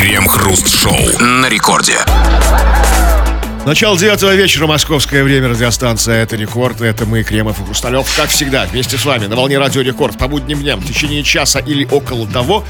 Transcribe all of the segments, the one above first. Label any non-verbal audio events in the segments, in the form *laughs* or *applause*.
Крем-хруст-шоу на рекорде. Начало девятого вечера, московское время, радиостанция «Это Рекорд», это мы, Кремов и Хрусталев, как всегда, вместе с вами на волне Радио Рекорд по будним дням в течение часа или около того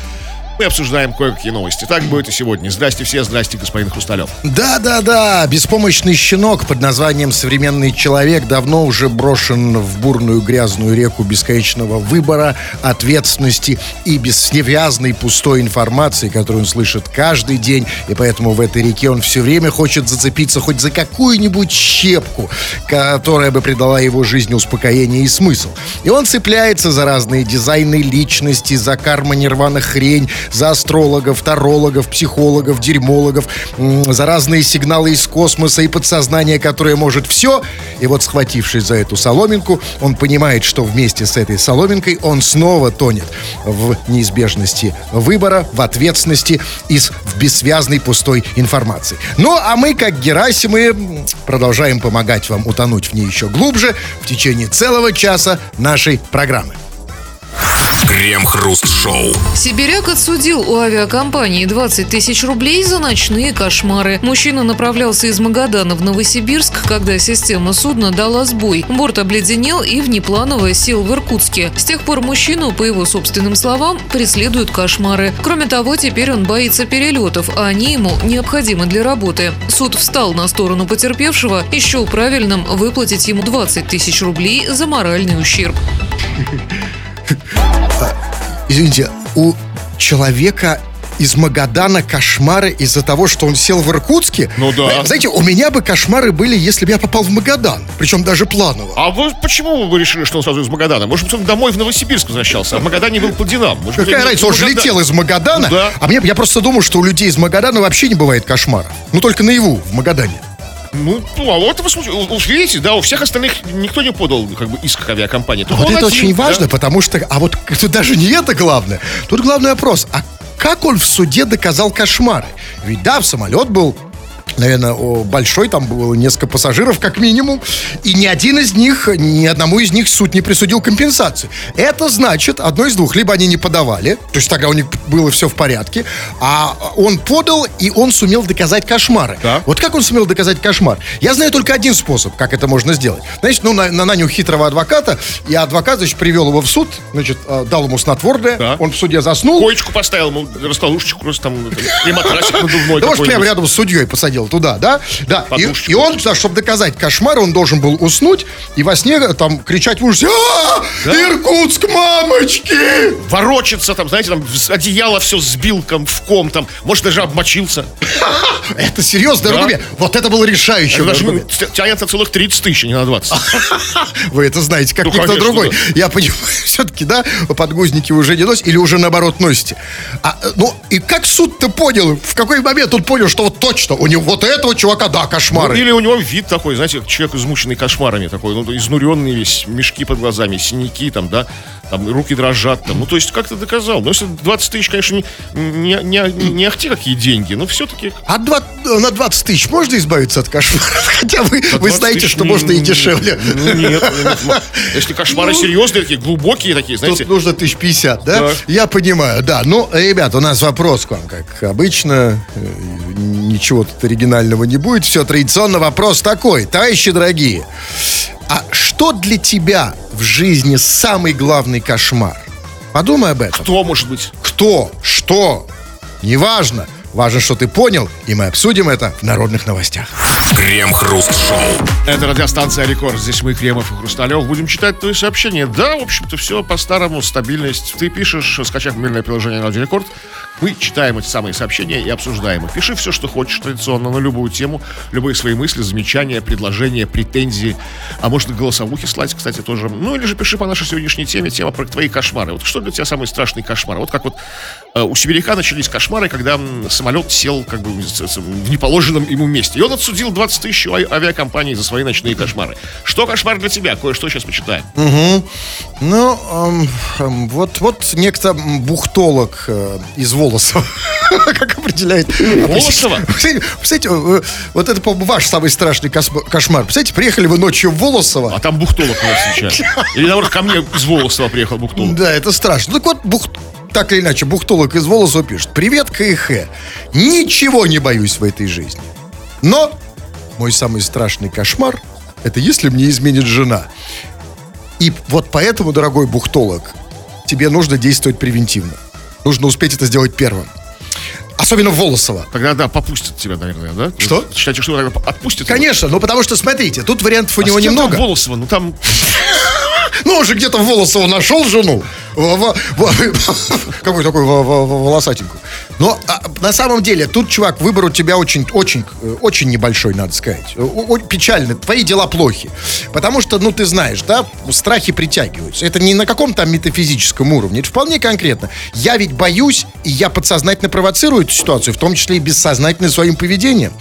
мы обсуждаем кое-какие новости. Так будет и сегодня. Здрасте все, здрасте, господин Хрусталев. Да-да-да, беспомощный щенок под названием «Современный человек» давно уже брошен в бурную грязную реку бесконечного выбора, ответственности и бессвязной пустой информации, которую он слышит каждый день, и поэтому в этой реке он все время хочет зацепиться хоть за какую-нибудь щепку, которая бы придала его жизни успокоение и смысл. И он цепляется за разные дизайны личности, за карма нирвана хрень, за астрологов, тарологов, психологов, дерьмологов, за разные сигналы из космоса и подсознания, которое может все. И вот схватившись за эту соломинку, он понимает, что вместе с этой соломинкой он снова тонет в неизбежности выбора, в ответственности и в бессвязной пустой информации. Ну, а мы, как Герасимы, продолжаем помогать вам утонуть в ней еще глубже в течение целого часа нашей программы. Крем-хруст-шоу. Сибиряк отсудил у авиакомпании 20 тысяч рублей за ночные кошмары. Мужчина направлялся из Магадана в Новосибирск, когда система судна дала сбой. Борт обледенел и внепланово сел в Иркутске. С тех пор мужчину, по его собственным словам, преследуют кошмары. Кроме того, теперь он боится перелетов, а они ему необходимы для работы. Суд встал на сторону потерпевшего и счел правильным выплатить ему 20 тысяч рублей за моральный ущерб. *laughs* Извините, у человека из Магадана кошмары из-за того, что он сел в Иркутске? Ну да. Знаете, у меня бы кошмары были, если бы я попал в Магадан. Причем даже планово. А вы почему вы решили, что он сразу из Магадана? Может быть, он домой в Новосибирск возвращался, а в Магадане был по делам. Может, Какая разница, он же Магада- летел из Магадана. Ну да. А мне, я просто думал, что у людей из Магадана вообще не бывает кошмара. Ну, только наяву, в Магадане. Ну, ну, а вот уж видите, да, у всех остальных никто не подал как бы иск к авиакомпании. А Только вот это один, очень да. важно, потому что... А вот тут даже не это главное. Тут главный вопрос. А как он в суде доказал кошмары? Ведь да, в самолет был наверное, большой, там было несколько пассажиров как минимум, и ни один из них, ни одному из них суд не присудил компенсацию. Это значит, одно из двух, либо они не подавали, то есть тогда у них было все в порядке, а он подал, и он сумел доказать кошмары. Так. Вот как он сумел доказать кошмар? Я знаю только один способ, как это можно сделать. Значит, ну, на, на- нанял хитрого адвоката, и адвокат, значит, привел его в суд, значит, э, дал ему снотворное, Так. он в суде заснул, Коечку поставил ему, раскладушечку просто там, и матрасик надувной да может, прямо рядом с судьей посадил туда, да? Да. И, и он, чтобы доказать кошмар, он должен был уснуть и во сне э, там кричать в ужасе «А, Иркутск, мамочки! Ворочаться там, знаете, там одеяло все сбил ком, в ком там, может, даже обмочился. *laughs* Это серьезный Да. аргумент. Вот это был решающий Это даже аргумент. т- тянет на целых 30 тысяч, а не на 20. *laughs* Вы это знаете, как Ну, никто конечно, другой. да. Я понимаю, *laughs* все-таки, да, подгузники уже не носите или уже наоборот носите. А, э, ну, и как суд-то понял, в какой момент он понял, что вот точно у него вот этого чувака, да, кошмары. Или у него вид такой, знаете, человек измученный кошмарами такой, ну, изнуренный весь, мешки под глазами, синяки там, да, там руки дрожат там. Ну, то есть, как-то доказал. Ну, если 20 тысяч, конечно, не, не, не, не ахти какие деньги, но все-таки... А два- на 20 тысяч можно избавиться от кошмаров? *laughs* Хотя вы, вы 20 знаете, что не- можно и дешевле. Ну, нет. нет. Если кошмары серьезные такие, глубокие такие, знаете, Тут нужно тысяч пятьдесят, да? Так. Я понимаю, да. Ну, ребят, у нас вопрос к вам, как обычно. Э, Ничего тут оригинального не будет. Все традиционно. Вопрос такой. Товарищи дорогие, а что для тебя в жизни самый главный кошмар? Подумай об этом. кто может быть? Кто? Что? Неважно. Важно, что ты понял, и мы обсудим это в народных новостях. Крем-хруст-шоу. Это радиостанция Рекорд. Здесь мы, Кремов и Хрусталев. Будем читать твои сообщения. Да, в общем-то, все по-старому, стабильность. Ты пишешь, скачав мобильное приложение Радио Рекорд. Мы читаем эти самые сообщения и обсуждаем их. Пиши все, что хочешь традиционно, на любую тему, любые свои мысли, замечания, предложения, претензии. А может, голосовухи слать, кстати, тоже. Ну, или же пиши по нашей сегодняшней теме, тема про твои кошмары. Вот что для тебя самый страшный кошмар? Вот как вот э, у сибиряка начались кошмары, когда самолет сел как бы в неположенном ему месте. И он отсудил 20 тысяч у а- авиакомпании за свои ночные кошмары. Что кошмар для тебя? Кое-что сейчас почитаем. Ну, эм, эм, вот, вот некто бухтолог э, из Волосова, *laughs* как определяет. Волосово? Представляете, представляете, э, вот это, по-моему, ваш самый страшный кошмар. Представляете, приехали вы ночью в Волосово. А там нас сейчас. *laughs* Или, наоборот, ко мне из Волосова приехал бухтолог. Да, это страшно. Так вот, бух- так или иначе, бухтолог из Волосова пишет. Привет, КХ. Ничего не боюсь в этой жизни. Но мой самый страшный кошмар – это если мне изменит жена. И вот поэтому, дорогой бухтолог, тебе нужно действовать превентивно. Нужно успеть это сделать первым. Особенно в Волосово. Тогда, да, попустят тебя, наверное, да? Что? Вы Считаете, что наверное, отпустят? его? Конечно, ну потому что, смотрите, тут вариантов у А него с кем немного. Там Волосово, ну там... *laughs* Ну, он же где-то в Волосово нашел жену. *laughs* Какой такой во- во- во- волосатенькую. Но а, на самом деле, тут, чувак, выбор у тебя очень, очень, э, очень небольшой, надо сказать. О- Печально. Твои дела плохи. Потому что, ну, ты знаешь, да, страхи притягиваются. Это не на каком там метафизическом уровне. Это вполне конкретно. Я ведь боюсь, и я подсознательно провоцирую эту ситуацию, в том числе и бессознательно своим поведением.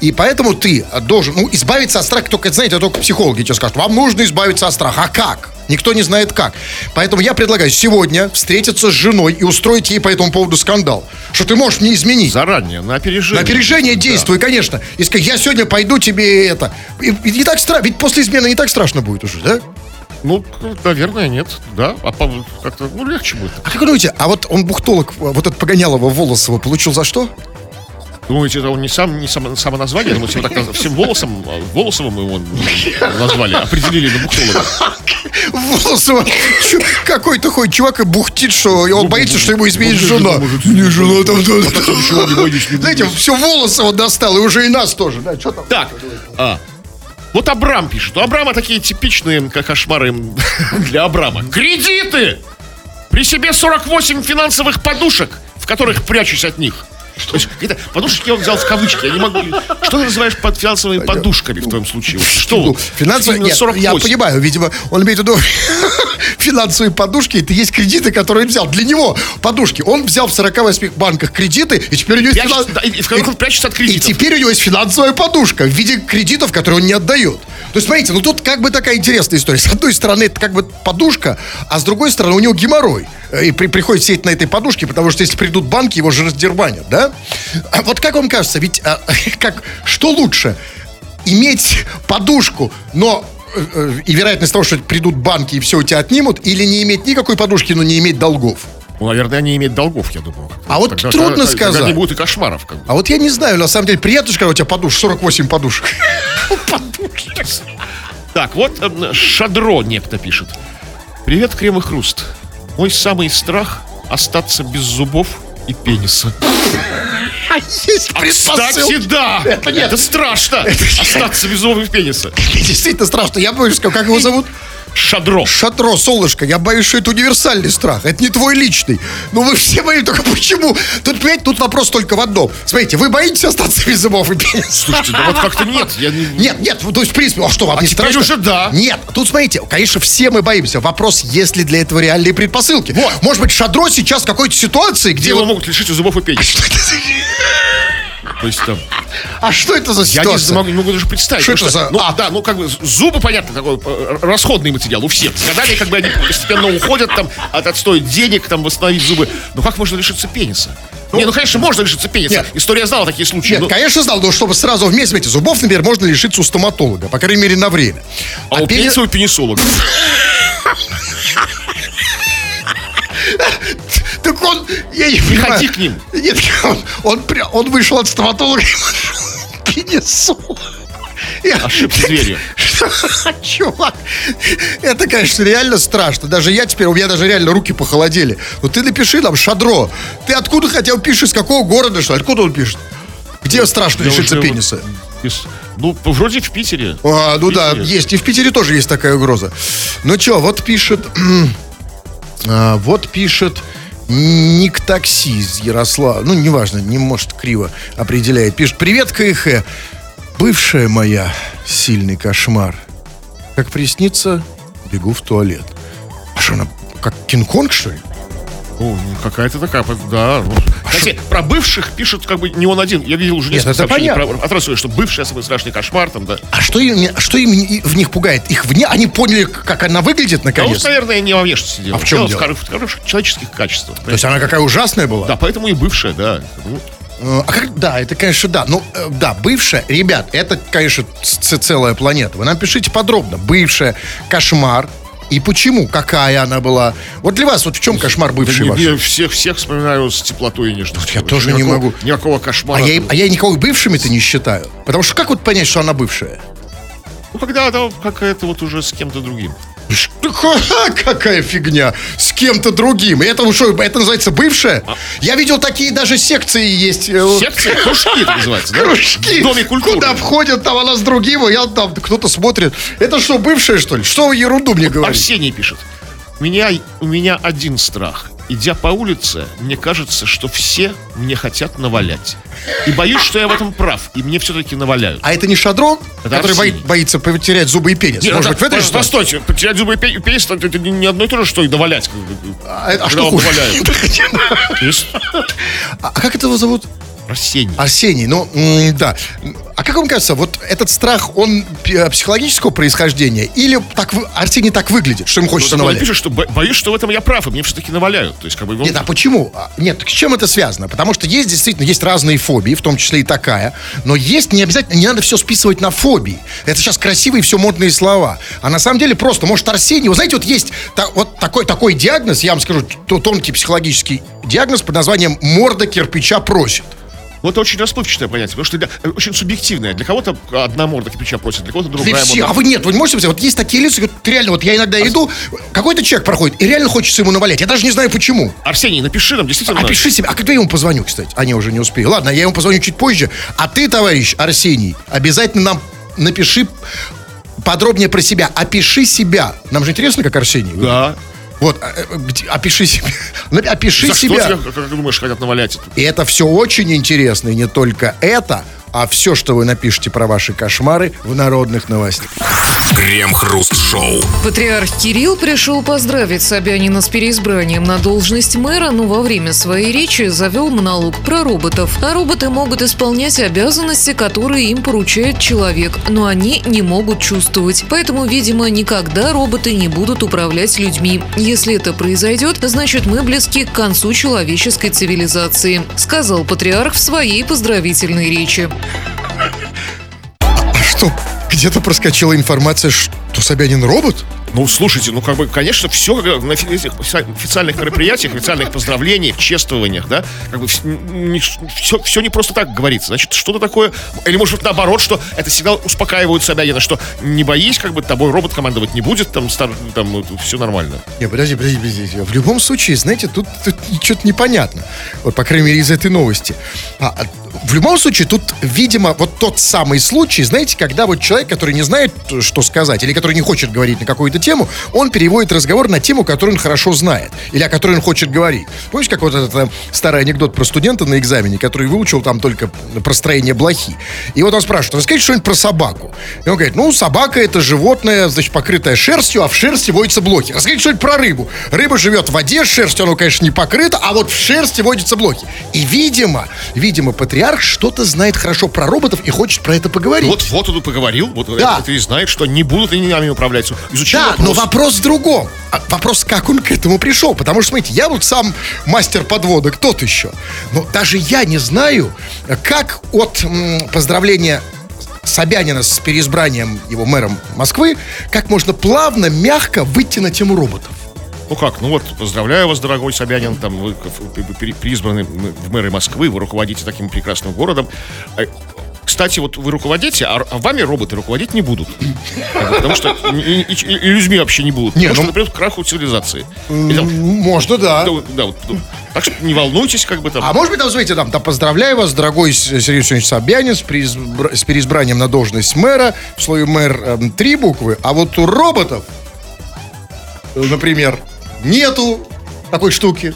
И поэтому ты должен, ну, избавиться от страха, только, знаете, только психологи тебе скажут, вам нужно избавиться от страха. А как? Никто не знает как. Поэтому я предлагаю сегодня встретиться с женой и устроить ей по этому поводу скандал. Что ты можешь мне изменить. Заранее, на опережение. На опережение действуй, конечно. И сказать, я сегодня пойду тебе это. И, и не так страшно, ведь после измены не так страшно будет уже, да? Ну, наверное, нет, да. А как-то, ну, легче будет. А как вы думаете, а вот он бухтолог, вот этот Погонялова Волосова получил за что? Думаете, это он не сам, не само, самоназвание? Думаете, его так наз- всем волосом, а, Волосовым его назвали, определили на бухтолога? Волосова чё, какой-то ходит чувак и бухтит, что он боится, что ему изменит ну, жена. Не жена там, не Знаете, все Волосова достал, и уже и нас тоже. Да, что там? Так, а, вот Абрам пишет. У Абрама такие типичные как кошмары *laughs* для Абрама. Кредиты! При себе 48 финансовых подушек, в которых прячусь от них. То есть, какие-то подушки я взял в кавычки. Я не могу... Что ты называешь под финансовыми подушками в твоем случае? Вот Что? Ну, финансовые, нет, 48. я понимаю, видимо, он имеет в виду *laughs* финансовые подушки, это есть кредиты, которые он взял. Для него подушки. Он взял в 48 банках кредиты, и теперь у него есть Прячется- финан- да, и в прячется от И кредитов. теперь у него есть финансовая подушка в виде кредитов, которые он не отдает. То есть, смотрите, ну тут как бы такая интересная история. С одной стороны, это как бы подушка, а с другой стороны, у него геморрой. И при, приходится сидеть на этой подушке, потому что если придут банки, его же раздербанят, да? А вот как вам кажется, ведь а, *laughs* как, что лучше? Иметь подушку, но э, э, и вероятность того, что придут банки и все у тебя отнимут, или не иметь никакой подушки, но не иметь долгов? Ну, наверное, они имеют долгов, я думаю. А вот трудно сказать. Тогда не будет и кошмаров. Как бы. А вот я не знаю, на самом деле, приятно же, когда у тебя подушка, 48 *laughs* подушек. Так, вот э, Шадро Непта пишет. Привет, Крем и Хруст. Мой самый страх остаться без зубов и пениса. Есть А, кстати, да! Это нет. Это страшно! Остаться без зубов и пениса. Действительно страшно. Я боюсь, как его зовут? Шадро. Шатро, солнышко, я боюсь, что это универсальный страх. Это не твой личный. Ну вы все боитесь, только *laughs* почему? Тут, понимаете, тут вопрос только в одном. Смотрите, вы боитесь остаться без зубов и пениса? Слушайте, да вот как-то нет. Я не... Нет, нет, то есть, в принципе, а что, вам А не страшно? уже да. Нет, тут смотрите, конечно, все мы боимся. Вопрос, есть ли для этого реальные предпосылки. Вот. Может быть, Шадро сейчас в какой-то ситуации, где его вот... могут лишить зубов и пениса. *laughs* То есть там... А что это за Я ситуация? не могу, не могу даже представить. Что это за- Ну, а. да, ну как бы зубы, понятно, такой э, расходный материал у всех. Как бы они постепенно уходят, там, от, отстоит денег, там, восстановить зубы. Но как можно лишиться пениса? не, ну, конечно, можно лишиться пениса. Нет. История знала такие случаи. Нет, но- конечно, знал, но чтобы сразу вместе, смотрите, зубов, например, можно лишиться у стоматолога, по крайней мере, на время. а у пени- пениса у пенисолога. *laughs* Так он, я не понимаю. Приходи к ним. Нет, он, он, он вышел от стоматолога *laughs* и пенису. Я- Ошибся *laughs* дверью. Чувак, это, конечно, реально страшно. Даже я теперь, у меня даже реально руки похолодели. Но ты напиши нам, Шадро, ты откуда хотел пишешь, из какого города, что? Откуда он пишет? Где страшно Я лишиться пениса? вот из- Ну, вроде в Питере. А, ну да, есть. И в Питере тоже есть такая угроза. Ну что, вот пишет... *clears throat* а, вот пишет Ник Такси из Ярослава. Ну, неважно, не может криво определяет. Пишет, привет, КХ. Бывшая моя сильный кошмар. Как приснится, бегу в туалет. А что она, как Кинг-Конг, что ли? Ну, какая-то такая, да. Кстати, про бывших пишут как бы не он один. Я видел уже Нет, несколько это сообщений про, от России, что бывший самый страшный кошмар там, да. А что им, а что им в них пугает? Их вне, они поняли, как она выглядит, А наконец? вот, наверное, не во внешности дело. А в чем Дело дело? В, хоро- в хороших человеческих качествах. То есть она какая ужасная была? Да, поэтому и бывшая, да. Ну, Э, А как, да, это, конечно, да. Ну, э, да, бывшая, ребят, это, конечно, целая планета. Вы нам пишите подробно. Бывшая, кошмар И почему? Какая она была? Вот для вас, вот в чем кошмар бывший Не- ваш? не, всех, всех вспоминаю с теплотой и нежностью. я тоже не Никакого- могу. Никакого А кошмара. я, а я никого бывшими-то не считаю. Потому что как вот понять, что она бывшая? Ну, когда она какая-то вот уже с кем-то другим. Какая фигня? С кем-то другим. Это, что, это называется бывшая? Я видел такие даже секции есть. э, Секции, кружки это называется, да? Кружки. В Доме культуры. Куда входят, там она с другим, я там кто-то смотрит. Это что, бывшая, что ли? Что вы ерунду мне говорите? Арсений пишет. Меня, у меня один страх. Идя по улице, мне кажется, что все мне хотят навалять. И боюсь, что я в этом прав, и мне все-таки наваляют. А это не шадрон, Это который бои- боится потерять зубы и пенис? Нет, Может это- быть, в этой? Постойте, потерять зубы и пе- пенис, это, это не одно и то же, что и навалять. А, а что хуже? наваляют. *laughs* А а как это его зовут? Арсений. Арсений, ну, да. А как вам кажется, вот этот страх, он пи- психологического происхождения? Или так, Арсений так выглядит, что ему хочется Вот он навалять? пишет, что бо- боюсь, что в этом я прав, и мне все-таки наваляют. То есть, как бы, он- Нет, а почему? А, Нет, с чем это связано? Потому что есть действительно есть разные фобии, в том числе и такая, но есть не обязательно, не надо все списывать на фобии. Это сейчас красивые все модные слова. А на самом деле просто, может, Арсений, вы знаете, вот есть та- вот такой, такой диагноз, я вам скажу, тонкий психологический диагноз под названием «морда кирпича просит». Ну, это очень расплывчатое понятие, потому что для- э, очень субъективное. Для кого-то одна морда кирпича просит, для кого-то другая всех. морда. А вы нет, вы не можете представить? Вот есть такие лица, вот реально, вот я иногда иду, какой-то человек проходит, и реально хочется ему навалять. Я даже не знаю почему. Арсений, напиши нам, действительно. Опиши себе. А когда я ему позвоню, кстати? А, не, уже не успею. Ладно, я ему позвоню чуть позже. А ты, товарищ Арсений, обязательно нам напиши подробнее про себя. Опиши себя. Нам же интересно, как Арсений. Да. Вот, а, э, опиши себя. *laughs* Ну, Опиши За что себя. тебя, как ты думаешь, хотят навалять? И это все очень интересно. И не только это, а все, что вы напишете про ваши кошмары в народных новостях. Крем-хруст-шоу. Патриарх Кирилл пришел поздравить Собянина с переизбранием на должность мэра, но во время своей речи завел монолог про роботов. А роботы могут исполнять обязанности, которые им поручает человек, но они не могут чувствовать. Поэтому, видимо, никогда роботы не будут управлять людьми. Если это произойдет, значит мы близки к концу человеческой цивилизации, сказал патриарх в своей поздравительной речи. А что, где-то проскочила информация, что Собянин робот? Ну, слушайте, ну, как бы, конечно, все на офи- этих официальных мероприятиях, официальных поздравлениях, чествованиях, да, как бы все, все не просто так говорится. Значит, что-то такое, или, может, быть, наоборот, что это всегда успокаивают Собянина, что не боись, как бы, тобой робот командовать не будет, там, стар, там все нормально. Не, подожди, подожди, подожди. В любом случае, знаете, тут, тут что-то непонятно. Вот, по крайней мере, из этой новости. А, а, в любом случае, тут, видимо, вот тот самый случай, знаете, когда вот человек, который не знает, что сказать, или который не хочет говорить на какую-то тему, он переводит разговор на тему, которую он хорошо знает, или о которой он хочет говорить. Помните, как вот этот э, старый анекдот про студента на экзамене, который выучил там только простроение блохи. И вот он спрашивает, расскажите что-нибудь про собаку. И он говорит, ну, собака это животное, значит, покрытое шерстью, а в шерсти водятся блохи. Расскажите что-нибудь про рыбу. Рыба живет в воде, шерстью оно, конечно, не покрыто, а вот в шерсти водятся блохи. И, видимо, видимо, патриарх что-то знает хорошо про роботов и хочет про это поговорить. Вот, вот он и поговорил, вот Да. это и знает, что не будут они нами управлять. Изучил Да, вопрос. но вопрос в другом. А вопрос, как он к этому пришел. Потому что, смотрите, я вот сам мастер подводок, тот еще. Но даже я не знаю, как от м, поздравления Собянина с переизбранием его мэром Москвы, как можно плавно, мягко выйти на тему роботов. Ну как, ну вот, поздравляю вас, дорогой Собянин, там вы призваны в мэры Москвы, вы руководите таким прекрасным городом. Э, Кстати, вот вы руководите, а а вами роботы руководить не будут. Потому что и, и- и людьми вообще не будут. Не, Потому что, ну- например, к краху цивилизации. Можно, да. да, да, вот, ну, так что не волнуйтесь, как бы там. А может быть, там, смотрите, там, там поздравляю вас, дорогой Сергей Алексеевич Собянин, с, переизбра- с переизбранием на должность мэра. В слове мэр эм, три буквы, а вот у роботов, э, например, нету такой штуки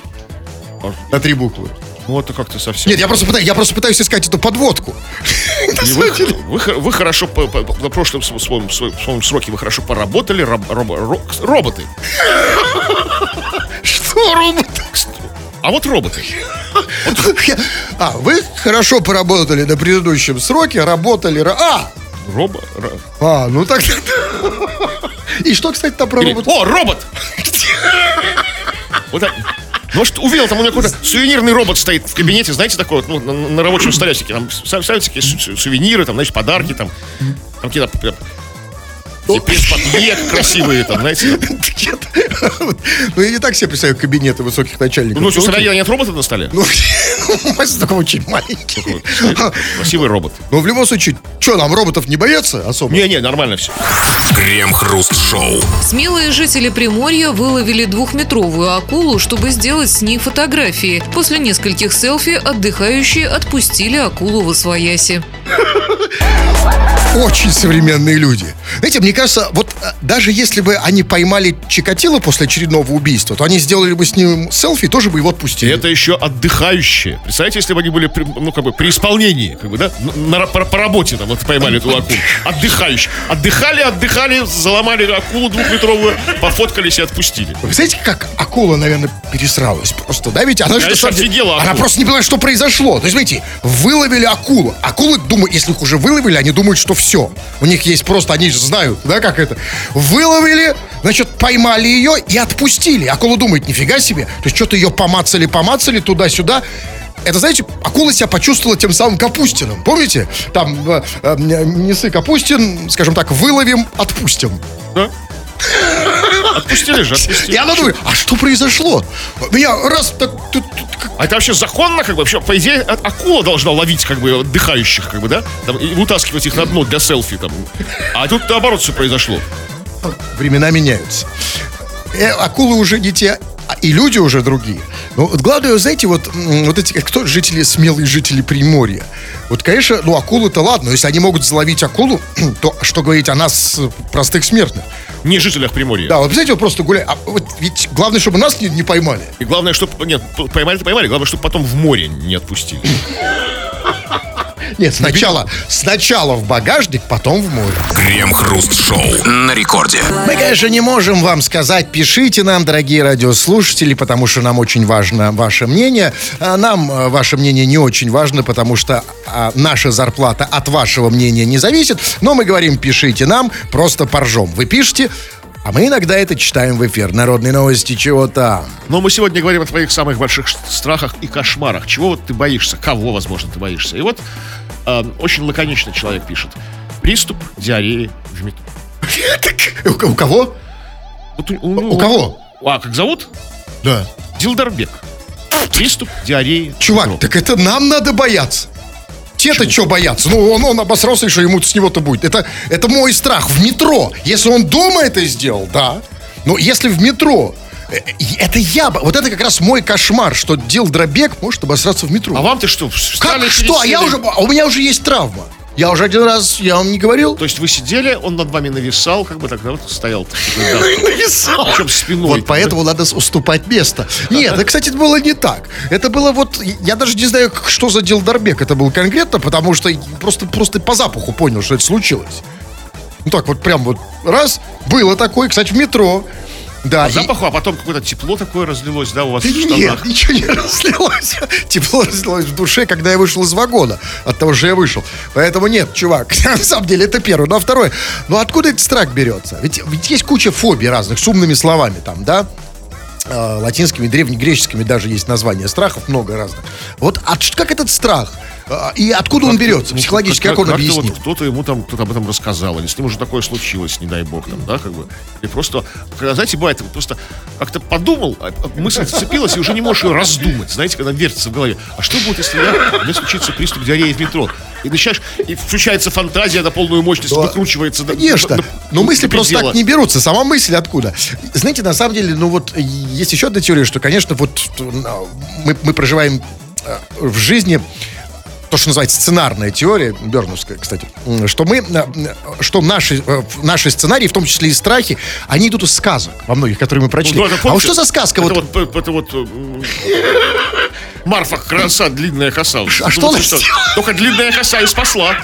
на три буквы. Ну, это как-то совсем... Нет, я просто, пытаюсь, я просто пытаюсь искать эту подводку. *laughs* Вы, вы, вы хорошо по, по- на прошлом св- своем, своем, сроке вы хорошо поработали, роб- робо- ро- роботы. *laughs* Что робот? А вот роботы. *laughs* А, вы хорошо поработали на предыдущем сроке, работали... ра- А, Робо, ро- а, ну так... И что, кстати, там про Или- робот? О, робот! Вот так. Может, увидел, там у меня какой-то сувенирный робот стоит в кабинете, знаете, такой вот, ну, на, на рабочем столешнике. Там ставятся такие су- су- сувениры, там, знаешь, подарки, там, там какие-то... пресс-папье красивые там, знаете. *laughs* Ну, я не так себе представляю кабинеты высоких начальников. Ну, что, сыновья нет робота на столе? *laughs* *laughs* Ну, мастер такой очень маленький. Красивый робот. Но в любом случае, что, нам роботов не боятся особо? Не-не, нормально все. Крем-хруст-шоу. Смелые жители Приморья выловили двухметровую акулу, чтобы сделать с ней фотографии. После нескольких селфи отдыхающие отпустили акулу в освояси. Очень современные люди. Знаете, мне кажется, вот э, даже если бы они поймали Чикатило после очередного убийства, то они сделали бы с ним селфи и тоже бы его отпустили. это еще отдыхающие. Представляете, если бы они были, при- ну, как бы, при исполнении, как бы, да? На, по, по работе там вот поймали эту акулу. Отдыхающие. Отдыхали, отдыхали, заломали акулу двухметровую, пофоткались и отпустили. Вы знаете, как акула, наверное, пересралась просто, да? Ведь она же, на Конечно, офигела она просто не поняла, что произошло. То есть, смотрите, выловили акулу. Акулы думают, если их уже выловили, они думают, что все. У них есть просто, они же знают, да, как это. Выловили, значит, поймали ее и отпустили. Акула думает, нифига себе. То есть, что-то ее помацали, помацали туда-сюда. Это, знаете, акула себя почувствовала тем самым Капустиным. Помните? Там, э, э, несы Капустин, скажем так, выловим, отпустим. Да? Отпустили же, отпустили. Она думает, а что произошло? Меня раз так... тут- тут А это вообще законно, как бы, вообще, по идее, а- акула должна ловить, как бы, отдыхающих, как бы, да? Там, и вытаскивать их на дно для селфи, там. А тут, наоборот, все произошло. Времена меняются. Э, акулы уже не те, а и люди уже другие. Но вот главное, вы знаете, вот, вот эти, кто жители, смелые жители Приморья? Вот, конечно, ну, акулы-то ладно, но если они могут заловить акулу, *clears throat* то что говорить о нас, э, простых смертных? Не жителях Приморья. Да, вот, знаете, вот просто гуляй. А вот ведь главное, чтобы нас не, не поймали. И главное, чтобы... Нет, поймали-то поймали, главное, чтобы потом в море не отпустили. *laughs* Нет, сначала, сначала в багажник, потом в море. Крем-хруст-шоу. На рекорде. Мы, конечно, не можем вам сказать, пишите нам, дорогие радиослушатели, потому что нам очень важно ваше мнение. А нам э, ваше мнение не очень важно, потому что а, наша зарплата от вашего мнения не зависит. Но мы говорим, пишите нам, просто поржем. Вы пишите, а мы иногда это читаем в эфир. Народные новости, чего там. Но мы сегодня говорим о твоих самых больших страхах и кошмарах. Чего вот ты боишься? Кого, возможно, ты боишься? И вот э, очень лаконично человек пишет. Приступ диареи в метро. *laughs* У, кого? У, кого? А, как зовут? Да. Дилдарбек. Приступ диареи. Чувак, так это нам надо бояться. Те-то что бояться? Ну, он, он обосрался, и что ему с него-то будет. Это, это мой страх в метро. Если он дома это сделал, да. Но если в метро, это я, вот это как раз мой кошмар, что Дил Дробек может обосраться в метро. А вам ты что, как, что? А я уже, а у меня уже есть травма. Я уже один раз, я вам не говорил. То есть вы сидели, он над вами нависал, как бы так, да, вот стоял. *laughs* Причем спиной. Вот поэтому надо уступать место. Нет, это, кстати, это было не так. Это было вот, я даже не знаю, что за Дилдарбек это был конкретно, потому что просто, просто по запаху понял, что это случилось. Ну так вот прям вот раз, было такое, кстати, в метро. Да, По и- запаху, а потом какое-то тепло такое разлилось, да, у вас Да в штанах. нет, ничего не *laughs* разлилось. Тепло разлилось в душе, когда я вышел из вагона. От того, что я вышел. Поэтому нет, чувак, *laughs* на самом деле это первое. Ну, а второе, ну откуда этот страх берется? Ведь, ведь есть куча фобий разных, с умными словами там, да? Э, латинскими, древнегреческими даже есть названия страхов, много разных. Вот от, как этот страх? Э, И откуда он берется? Ну, Психологически, как, он объяснит? Вот кто-то ему там кто-то об этом рассказал, или с ним уже такое случилось, не дай бог, там, да, как бы. И просто, когда, знаете, бывает, просто как-то подумал, а, а мысль зацепилась, и уже не можешь ее раздумать, знаете, когда вертится в голове. А что будет, если я, меня случится приступ диареи в метро? И начинаешь, и включается фантазия на полную мощность, Да. выкручивается. Конечно. до- до- Но мысли до просто так не берутся. Сама мысль откуда? Знаете, на самом деле, ну вот есть еще одна теория, что, конечно, вот мы, мы проживаем э, в жизни то, что называется сценарная теория, Берновская, кстати, что мы, э, э, что наши, э, наши сценарии, в том числе и страхи, они идут из сказок во многих, которые мы прочли. Ну, да, а вот что за сказка? Это Вот, вот, это вот Марфа краса, длинная коса. А что она сделала? Только длинная коса и спасла.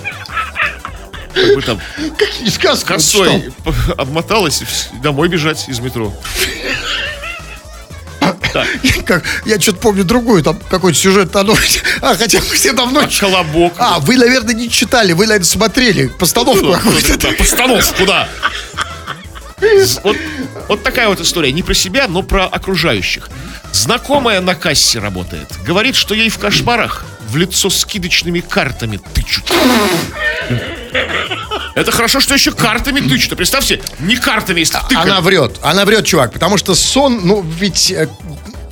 Как бы там какие сказки? Косой что? обмоталась и домой бежать из метро. Как, я что-то помню другую, там какой-то сюжет. оно- *laughs* А, хотя мы все давно... А колобок. А, вы, наверное, не читали, вы, наверное, смотрели постановку какую-то. Да, Постановку, да. Вот, вот такая вот история. Не про себя, но про окружающих. Знакомая на кассе работает. Говорит, что ей в кошмарах в лицо скидочными картами тычут. Это хорошо, что еще картами тычут. А представьте, не картами, если тыкать. Она врет. Она врет, чувак, потому что сон, ну, ведь...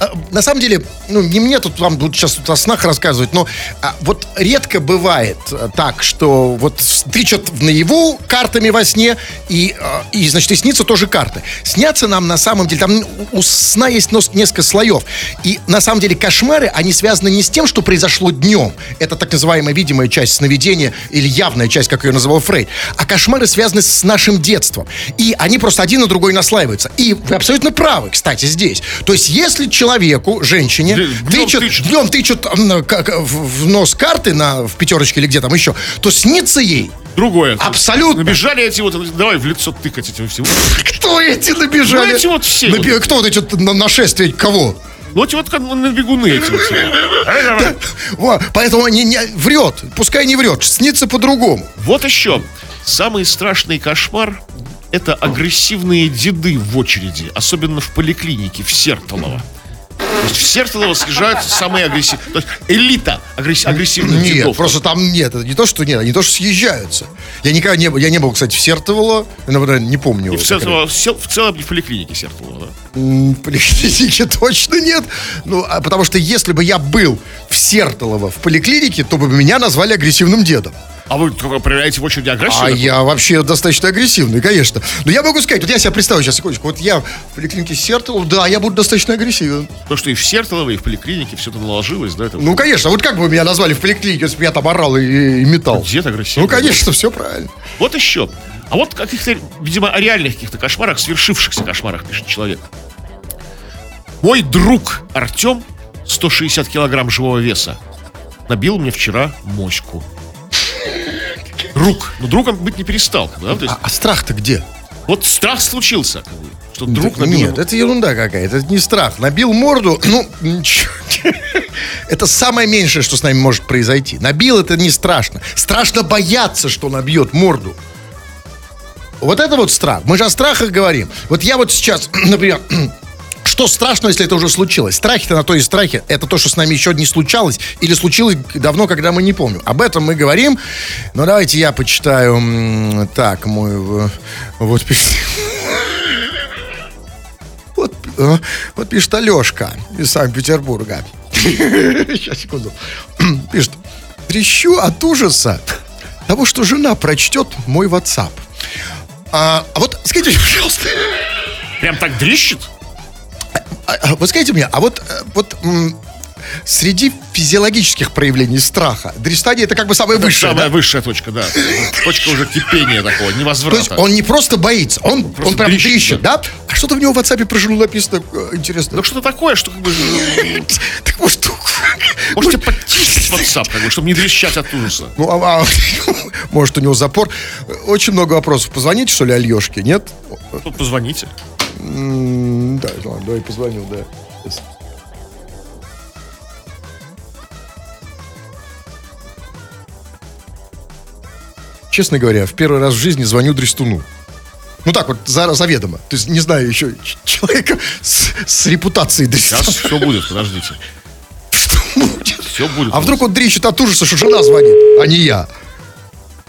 э, На самом деле, ну, не мне тут вам тут сейчас тут о снах рассказывать, но а, вот редко бывает э, так, что вот тычут в наяву картами во сне, и, э, и, значит, и снится тоже карты. Снятся нам на самом деле, там у сна есть несколько слоев. И на самом деле кошмары, они связаны не с тем, что произошло днем. Это так называемая видимая часть сновидения, или явная часть, как ее называл Фрейд. А кошмары связаны с нашим детством. И они просто один на другой наслаиваются. И вы абсолютно правы, кстати, здесь. То есть, если человеку, женщине, Днем тычут, тычут. днем тычут как, в, нос карты на, в пятерочке или где там еще, то снится ей Другое. Абсолютно. Набежали эти вот, давай в лицо тыкать этим всем. Кто эти набежали? Ну, эти вот все Наби- Кто вот эти вот на- нашествие кого? Ну, эти вот как на бегуны эти вот все. Во, поэтому не, не- врет. Пускай не врет. Снится по-другому. Вот еще. Самый страшный кошмар – это агрессивные деды в очереди, особенно в поликлинике, в Сертолово. То есть в Сертолово съезжаются самые агрессивные, то есть элита агресс- агрессивных Нет, дедов. просто там нет. Это не то, что нет, они то, что съезжаются. Я никогда не был, я не был, кстати, в Сертовало, наверное, не помню. И в, Сертолово- в сел- в целом в поликлинике Сертолово, да. В поликлинике *laughs* точно нет. Ну, а потому что если бы я был в Сертолово в поликлинике, то бы меня назвали агрессивным дедом. А вы проверяете в очереди агрессию? А я вообще достаточно агрессивный, конечно. Но я могу сказать, вот я себя представлю сейчас, секундочку, вот я в поликлинике Сертолова, да, я буду достаточно агрессивен. То, что и в Сертолово, и в поликлинике все это наложилось, да? Это Ну, конечно, вот как бы меня назвали в поликлинике, если бы я там орал и, и метал? Дед агрессивный. Ну, конечно, все правильно. Вот еще. А вот каких-то, видимо, о реальных каких-то кошмарах, свершившихся кошмарах, пишет человек. Мой друг Артем, 160 килограмм живого веса, набил мне вчера моську. Друг. Ну, другом быть не перестал. Да? То есть, А, а страх-то где? Вот страх случился, что друг Так набил... Нет, это ерунда какая-то, это не страх. Набил морду, *laughs* ну, ничего. *laughs* Это самое меньшее, что с нами может произойти. Набил это не страшно. Страшно бояться, что набьет морду. Вот это вот страх. Мы же о страхах говорим. Вот я вот сейчас, *clears throat* например, что страшно, если это уже случилось? Страхи-то на то и страхи. Это то, что с нами еще не случалось или случилось давно, когда мы не помним. Об этом мы говорим. Но давайте я почитаю. Так, мой... э, Вот. *laughs* Вот, э, вот пишет Алешка из Санкт-Петербурга. *laughs* Сейчас, секунду. *clears throat* Пишет. Трещу от ужаса того, что жена прочтет мой WhatsApp. А, а вот скажите, пожалуйста, Прям так дрищет? А, а, вот скажите мне, а вот, э, вот среди физиологических проявлений страха, дрестание это как бы самое высшее, Самая да? высшая точка, да. Точка уже кипения такого, То есть невозврата. он не просто боится, он, Просто он прям дрищет, трещит, да? А что-то в него в WhatsApp про жену написано, э, интересно. Ну что-то такое, что как бы... *laughs* Так может, Можете *laughs* подтиснуть WhatsApp, как бы, чтобы не дрещать от ужаса. Ну, а, а, *laughs* может, у него запор. Очень много вопросов. Позвоните, что ли, Альешке, нет? Позвоните. Да, ладно, давай позвоню, да. Сейчас. Честно говоря, в первый раз в жизни звоню Дрестуну. Ну так вот, за, заведомо. То есть не знаю еще человека с, с репутацией Сейчас Дрестуна. все будет, подождите. Что будет? Все будет. А вдруг он дрищет от ужаса, что жена звонит, а не я?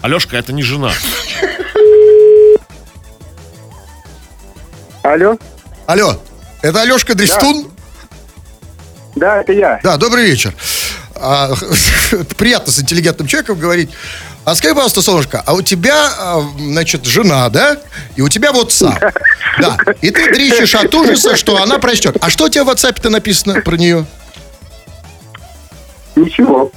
Алешка, это не жена. Алло? Алло, это Алешка Дрестун? Да, это я. Да, добрый вечер. А, *laughs* приятно с интеллигентным человеком говорить. А скажи, пожалуйста, солнышко, а у тебя, а, значит, жена, да? И у тебя WhatsApp. Да. И ты дрищешь от ужаса, что она прочтет. А что у тебя в WhatsApp-то написано про нее? Ничего.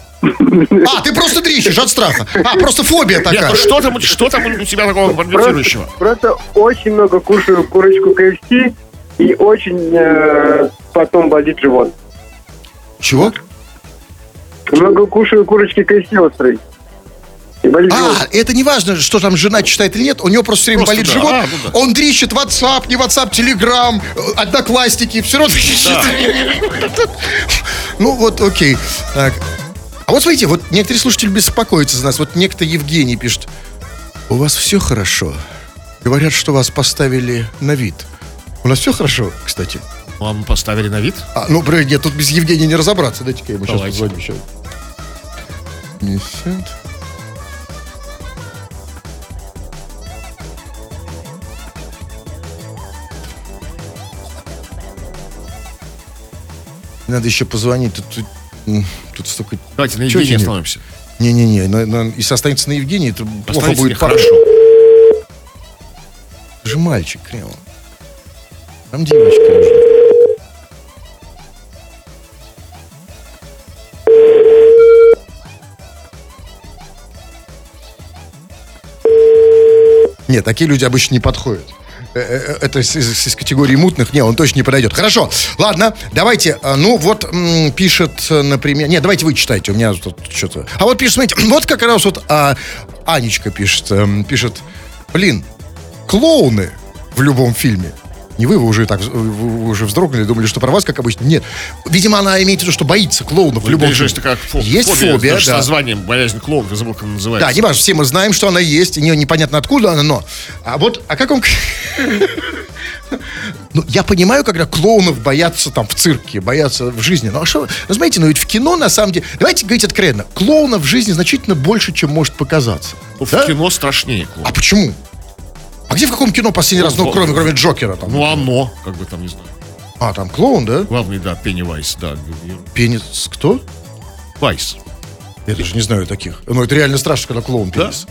А, ты просто дрищешь от страха. А, просто фобия Нет, такая. ну что там, что там у тебя такого конвертирующего? Просто очень много кушаю курочку KFC и очень э, потом болит живот. Чего? Много кушаю курочки. И болит А, это не важно, что там жена читает или нет, у него просто все время Просто болит да. живот. А, ну да. Он дрищет WhatsApp, не WhatsApp, Telegram, э, Одноклассники, все равно дрищет. *laughs* Ну вот, окей. Так. А вот смотрите, вот некоторые слушатели беспокоятся за нас. Вот некто Евгений пишет. У вас все хорошо. Говорят, что вас поставили на вид. У нас все хорошо, кстати. Вам поставили на вид? А, ну, блин, нет, тут без Евгения не разобраться. Дайте-ка я ему Давайте. сейчас позвоню. Сейчас. Надо еще позвонить. Тут, тут тут столько... Давайте на Евгении остановимся. Не-не-не, на- на- если останется на Евгении, то плохо будет нехорошо. пару. Ты же мальчик, Кремов. Там девочка нужна. Нет, такие люди обычно не подходят. Э, э, Это из, из- категории мутных. Не, он точно не подойдет. Хорошо. Ладно, давайте. Ну, вот м, пишет, э, например... Нет, давайте вы читайте. У меня тут что-то... А вот пишет, смотрите, *clears throat* вот как раз вот а, Анечка пишет. эм, Пишет, блин, клоуны в любом фильме. Не вы, вы уже так вы- вы уже вздрогнули, думали, что про вас, как обычно. Нет. Видимо, она имеет в виду, что боится клоунов в любом Есть же фильме. такая фо- Есть фобия, даже с да. названием боязнь клоунов, я забыл, как называется. Да, не важно, все мы знаем, что она есть, и не, непонятно откуда она, но... А вот, а как он... *laughs* Ну, я понимаю, когда клоунов боятся там в цирке, боятся в жизни. Ну, а что... Ну, смотрите, ну ведь в кино, на самом деле... Давайте говорить откровенно. Клоунов в жизни значительно больше, чем может показаться. Ну, в Да? кино страшнее клоун. А почему? А где в каком кино последний раз, ну, кроме, кроме Джокера там? Ну, оно, как бы там, не знаю. А, там клоун, да? Главный, да, Пеннивайс, да. Пенис... Кто? Вайс. Я даже не знаю таких. Ну, это реально страшно, когда клоун пенис.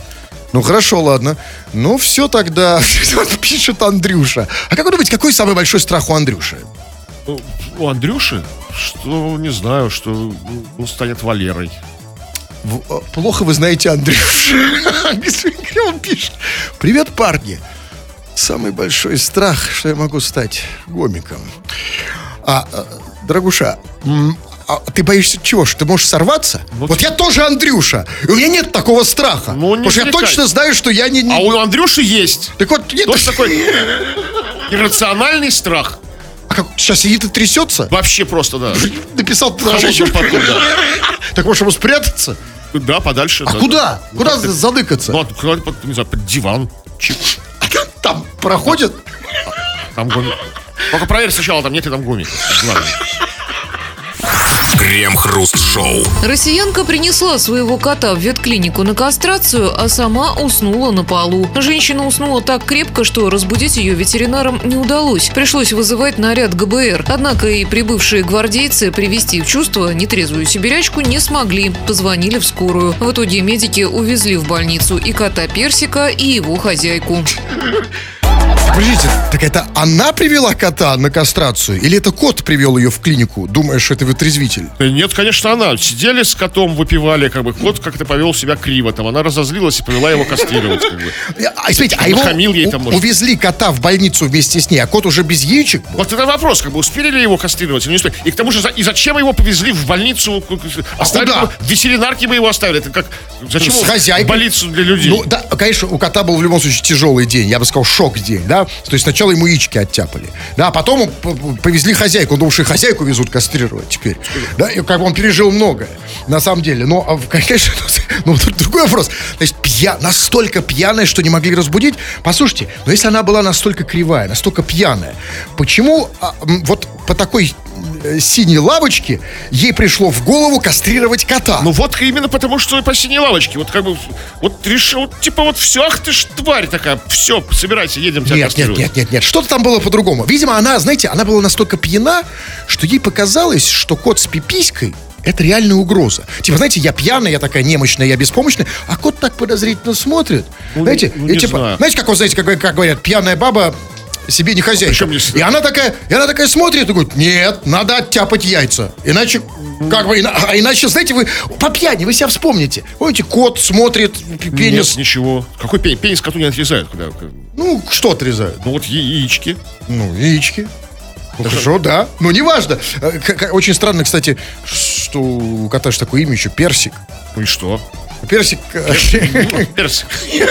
Ну, хорошо, ладно. Ну, все тогда. *laughs* Пишет Андрюша. А как вы думаете, какой самый большой страх у Андрюши? Ну, У Андрюши, что, не знаю, что он станет Валерой. Э, Плохо вы знаете Андрюша. *laughs* Он пишет. Привет, парни. Самый большой страх, что я могу стать гомиком. А, э, дорогуша, м, а ты боишься чего? Что ты можешь сорваться? вот я тоже Андрюша. И у меня нет такого страха. Ну, не потому что я точно знаю, что я не... не- А у Андрюши есть. Так вот, нет, Тоже такой *laughs* иррациональный страх. А как, сейчас сидит и трясется? Вообще просто, да. *laughs* Написал холодном женщину. да. *laughs* Так может ему спрятаться? Да, подальше. А да. куда? Ну, Куда как-то- задыкаться? Ну, куда-то под, не знаю, под диван. Чик. *laughs* Там проходит? Там гомик. Только проверь сначала, там нет ли там гомика. Крем-хруст-шоу. Россиянка принесла своего кота в ветклинику на кастрацию, а сама уснула на полу. Женщина уснула так крепко, что разбудить ее ветеринарам не удалось. Пришлось вызывать наряд ГБР. Однако и прибывшие гвардейцы привести в чувство нетрезвую сибирячку не смогли. Позвонили в скорую. В итоге медики увезли в больницу и кота Персика, и его хозяйку. *laughs* Подождите, так это она привела кота на кастрацию? Или это кот привел ее в клинику, думая, что это вытрезвитель? Да Нет, конечно, она. Сидели с котом, выпивали, как бы. Кот как-то повел себя криво. Там она разозлилась и повела его кастрировать, как бы. А, смотрите, а его Нахамил ей там, может. увезли кота в больницу вместе с ней, а кот уже без яичек? был? Вот это вопрос, как бы успели ли его кастрировать или не успели. И к тому же, и зачем его повезли в больницу? Оставили куда? его- в ветеринарке бы его оставили. Это как, зачем С хозяйкой. в больницу для людей? Ну, да, конечно, у кота был в любом случае тяжелый день. Я бы сказал, шок-день, да? То есть сначала ему яички оттяпали. Да, а потом повезли хозяйку. Он думал, что и хозяйку везут кастрировать теперь. Да, и как бы он пережил многое, на самом деле. Но, а, *laughs* конечно, ну, тут другой вопрос. Значит, пья, настолько пьяная, что не могли разбудить. Послушайте, но если она была настолько кривая, настолько пьяная, почему а, вот по такой э, синей лавочке ей пришло в голову кастрировать кота? Ну вот именно потому, что по синей лавочке. Вот как бы, вот решил, типа вот все, ах ты ж тварь такая, все, собирайся, едем тебя Нет, нет, кастрировать. нет, нет, нет. Что-то там было по-другому. Видимо, она, знаете, она была настолько пьяна, что ей показалось, что кот с пиписькой это реальная угроза. Типа, знаете, я пьяная, я такая немощная, я беспомощная, а кот так подозрительно смотрит. Ну, знаете, ну, и типа, знаю. знаете, как вот, знаете, как, как говорят, пьяная баба себе не хозяйка. Здесь- И она такая, и она такая смотрит и говорит, нет, надо оттяпать яйца. Иначе, как бы, а иначе, знаете, вы по пьяни, вы себя вспомните. Помните, кот смотрит, пенис, Нет, ничего. Какой пенис? Пенис коту не отрезают. Когда, ну, что отрезают? ну вот яички. Ну, яички. Ну, хорошо, да. Ну, неважно. Э, Очень странно, кстати, что у кота же такое имя еще Персик. Ну и что? Персик... э, Персик. *laughs*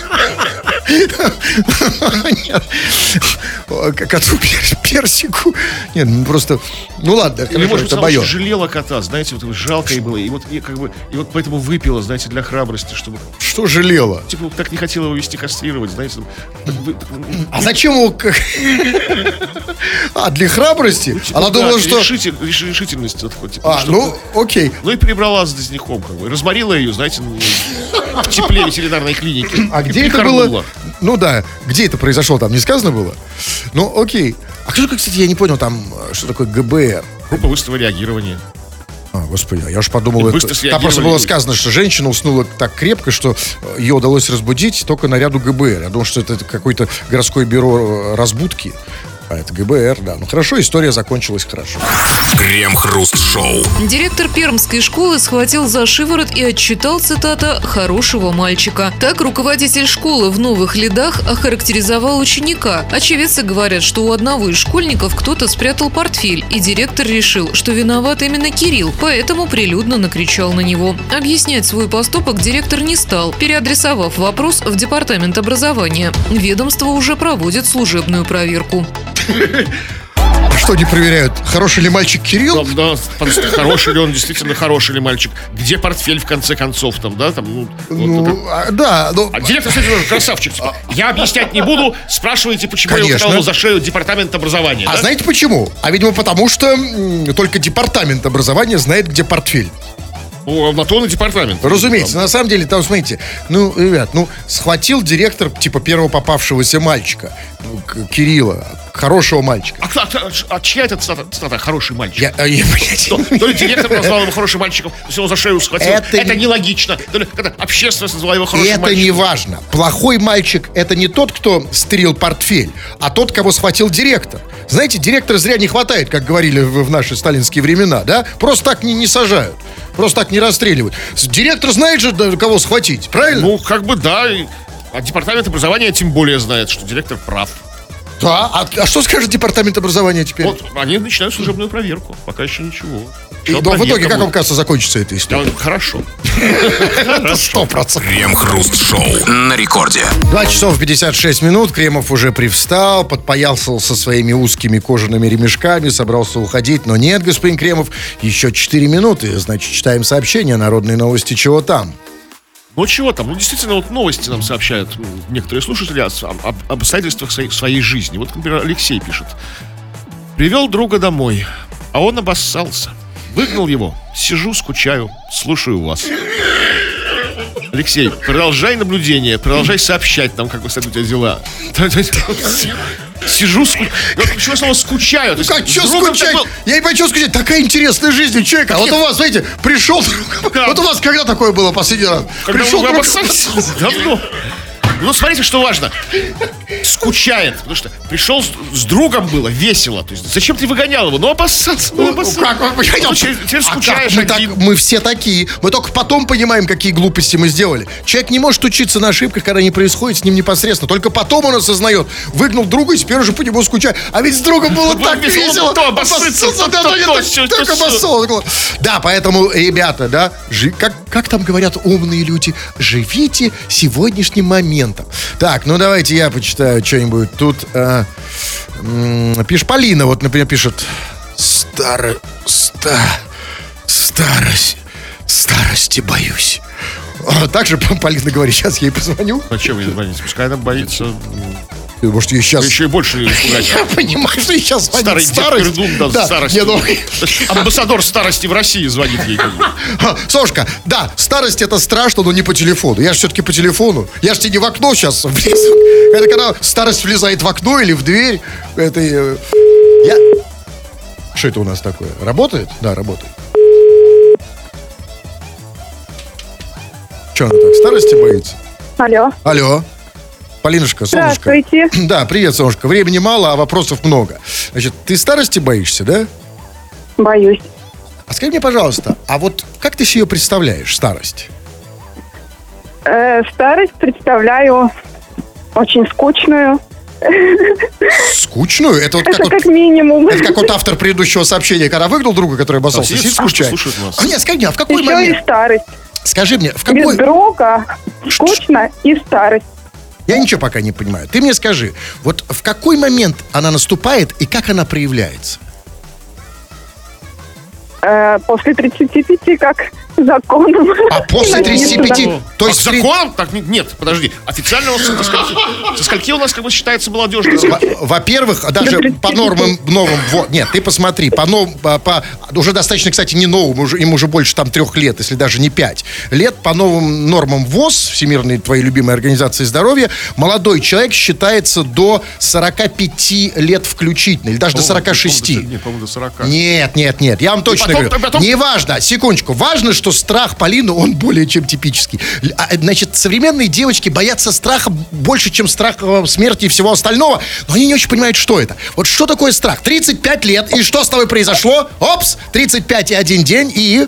*laughs* *laughs* Нет. Коту пер- Персику. Нет, ну просто... Ну ладно, Или, хорошо, может это мое. жалела кота, знаете, вот жалко ей было. И вот, и, как бы, и вот поэтому выпила, знаете, для храбрости, чтобы... Что жалела? Типа, так не хотела его вести кастрировать, знаете. А зачем его... А, для храбрости? типа, Она думала, что... решитель- реш- решительность. типа, А, ну, окей. Ну и прибрала с дозняком, как бы. Разморила ее, знаете, ну, в тепле ветеринарной клиники. А где это было? Ну да, где это произошло, там не сказано было? Ну, окей. А кто кстати, я не понял, там, э, что такое ГБР? Группа быстрого реагирования. А, господи, а я уж подумал, И это... там просто было сказано, что женщина уснула так крепко, что э, ее удалось разбудить только наряду ГБР. Я думал, что это какое-то городское бюро э, разбудки. А это ГБР, да. Ну хорошо, история закончилась хорошо. Крем-хруст-шоу. Директор пермской школы схватил за шиворот и отчитал, цитата, «хорошего мальчика». Так руководитель школы в Новых Ледах охарактеризовал ученика. Очевидцы говорят, что у одного из школьников кто-то спрятал портфель, и директор решил, что виноват именно Кирилл, поэтому прилюдно накричал на него. Объяснять свой поступок директор не стал, переадресовав вопрос в департамент образования. Ведомство уже проводит служебную проверку. А что не проверяют? Хороший ли мальчик Кирилл? Да, да, хороший ли он, действительно хороший ли мальчик. Где портфель, в конце концов, там, да? Там, ну, вот Ну, это- а, да, ну, А директор, кстати, красавчик. типа, Я объяснять не буду, спрашивайте, почему я Конечно. ухватил за шею департамент образования. а да? знаете почему? А, видимо, потому что только департамент образования знает, где портфель. О, на то и департамент. Разумеется, на самом деле, там, смотрите, ну, ребят, ну, схватил директор, типа, первого попавшегося мальчика, ну, Кирилла, хорошего мальчика. А, а а чья это цитата, цитата? Хороший мальчик? Я, а, я, блядь, То, то ли директор назвал его хорошим мальчиком, то есть его за шею схватил. Это Это, не- нелогично. То ли когда общественность назвала его хорошим это мальчиком. не важно. Плохой мальчик это не тот, кто стрел портфель, а тот, кого схватил директор. Знаете, директора зря не хватает, как говорили в, в наши сталинские времена, да? Просто так не, не сажают. Просто так не расстреливают. Директор знает же, кого схватить, правильно? Ну, как бы да. А департамент образования тем более знает, что директор прав. Да. А, а что скажет департамент образования теперь? Вот они начинают служебную проверку. Пока еще ничего. И, но в итоге, как вам кажется, закончится эта история? Да, Хорошо. *laughs* Сто процентов. Крем-хруст-шоу на рекорде. 2 часов 56 минут. Кремов уже привстал, подпоялся со своими узкими кожаными ремешками, собрался уходить. Но нет, господин Кремов, еще 4 минуты. Значит, читаем сообщение народные новости. Чего там? Ну чего там? Ну действительно, вот новости нам сообщают некоторые слушатели об, об обстоятельствах своей, своей жизни. Вот, например, Алексей пишет. Привел друга домой, а он обоссался. Выгнал его. Сижу, скучаю, слушаю вас. Алексей, продолжай наблюдение, продолжай сообщать нам, как у тебя дела. *laughs* Сижу, скучаю. Почему я снова скучаю? Есть Как, что скучать? так был- Я не понимаю, что скучать. Такая интересная жизнь у человека. А вот у вас, знаете, пришел... *laughs* Вот у вас когда такое было последний раз? Пришел друг-? *laughs* Давно. Ну, смотрите, что важно. Скучает, потому что пришел с, с другом было весело. То есть, зачем ты выгонял его? Ну, обоссаться. Ну, Ну, обоссаться. как вы понимаете? Ну, теперь, теперь А как? скучаешь мы, так- мы все такие. Мы только потом понимаем, какие глупости мы сделали. Человек не может учиться на ошибках, когда они происходят с ним непосредственно. Только потом он осознает. Выгнал друга и теперь уже по нему скучает. А ведь с другом было *laughs* так весело, то да, поэтому, ребята, да, как, как там говорят умные люди, живите сегодняшним моментом. Так, ну давайте я почитаю что-нибудь. Тут э, м, пишет Полина, вот, например, пишет Старо... Ста... Старость... Старости боюсь. Также *laughs* Полина говорит, сейчас я ей позвоню. Зачем ей звонить? Пускай она боится. Может, ее сейчас... Еще и больше испугать. Я понимаю, что ей сейчас звонит Старый дед старость. Пердун, да, Да, старость. не, ну, Амбассадор старости в России звонит ей. *laughs* А, Сошка, да, старость это страшно, но не по телефону. Я же все-таки по телефону. Я же тебе не в окно сейчас влезу. Это когда старость влезает в окно или в дверь. Это э, я... Что это у нас такое? Работает? Да, работает. Че она так, старости боится? Алло. Алло. Полинушка, солнышко. Здравствуйте. *clears throat* Да, привет, солнышко. Времени мало, а вопросов много. Значит, ты старости боишься, да? Боюсь. А скажи мне, пожалуйста, а вот как ты себе представляешь старость? Э, старость представляю очень скучную. Скучную? Это вот как, Это вот, как минимум. это как вот автор предыдущего сообщения, когда выгнал друга, который обоссался, Да, сидит, скучает. А нет, скажи мне, а в какой Еще момент? и старость. Скажи мне, в Без какой... друга скучно и старость. Я ничего пока не понимаю. Ты мне скажи, вот в какой момент она наступает и как она проявляется? Э, после 35, как законом. А после Написано. 35, то есть... три- закон? Так, не- нет, подожди. Официально у нас со скольки, со скольки у нас как бы считается молодежь? Во- Во-первых, даже 35. по нормам новым, вот, нет, ты посмотри, по новым, по, уже достаточно, кстати, не новым, уже, им уже больше там трех лет, если даже не пять лет, по новым нормам ВОЗ, Всемирной твоей любимой организации здоровья, молодой человек считается до 45 лет включительно, или даже до 46. Нет, по-моему, до 40. Нет, нет, нет, я вам точно потом- говорю. потом- Не важно, секундочку. Важно, что страх Полины, он более чем типический. А, Значит, современные девочки боятся страха больше, чем страха смерти и всего остального, но они не очень понимают, что это. Вот что такое страх? 35 лет, и что с тобой произошло? Опс, 35 и один день, и...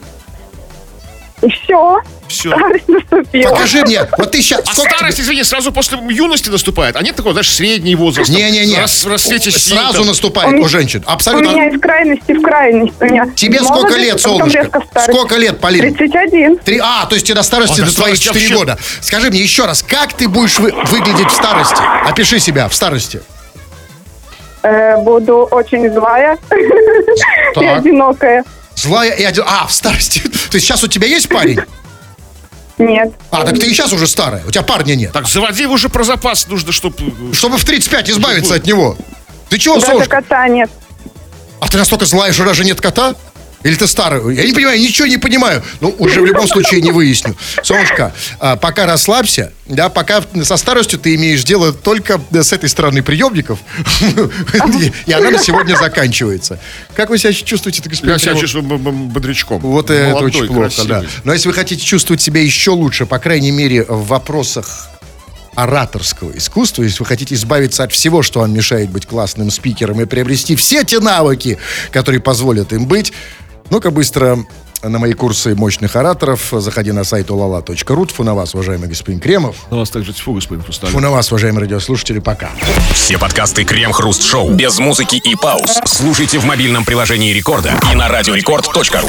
И все. Всё. Старость наступила. Покажи мне, вот ты сейчас... А старость, извини, сразу после юности наступает. А нет такого, знаешь, средний возраст. Не-не-не, рас- расцвете сил, сразу там. наступает у женщин. У Абсолютно. меня из крайности в крайность. У меня Тебе сколько лет, солнышко? Сколько лет, Полин? 31. Три, а, то есть тебе до старости А, до до твоих старости 4 вообще- года. Скажи мне еще раз, как ты будешь вы- выглядеть в старости? Опиши себя в старости. Э, буду очень злая *laughs* и одинокая. Злая и один... А, в старости. *laughs* То есть сейчас у тебя есть парень? Нет. А, так ты и сейчас уже старая. У тебя парня нет. Так, заводи его уже про запас нужно, чтобы... Чтобы в 35 избавиться от него. Ты чего, Даже Солнышко? кота нет. А ты настолько злая, что даже нет кота? Или ты старый? Я не понимаю, ничего не понимаю. Ну, уже в любом случае не выясню. Солнышко, а, пока расслабься, да, пока со старостью ты имеешь дело только с этой стороны приемников, *laughs* и она на сегодня заканчивается. Как вы себя чувствуете, господин Я себя чувствую бодрячком. Вот это очень плохо, да. Но если вы хотите чувствовать себя еще лучше, по крайней мере, в вопросах ораторского искусства, если вы хотите избавиться от всего, что вам мешает быть классным спикером и приобрести все те навыки, которые позволят им быть, ну-ка быстро на мои курсы мощных ораторов. Заходи на сайт olala.ru. Тьфу на вас, уважаемый господин Кремов. На вас также тьфу, господин Хрусталев. Тьфу на вас, уважаемые радиослушатели. Пока. Все подкасты Крем-Хруст Шоу без музыки и пауз слушайте в мобильном приложении Рекорда и на радиорекорд.ру.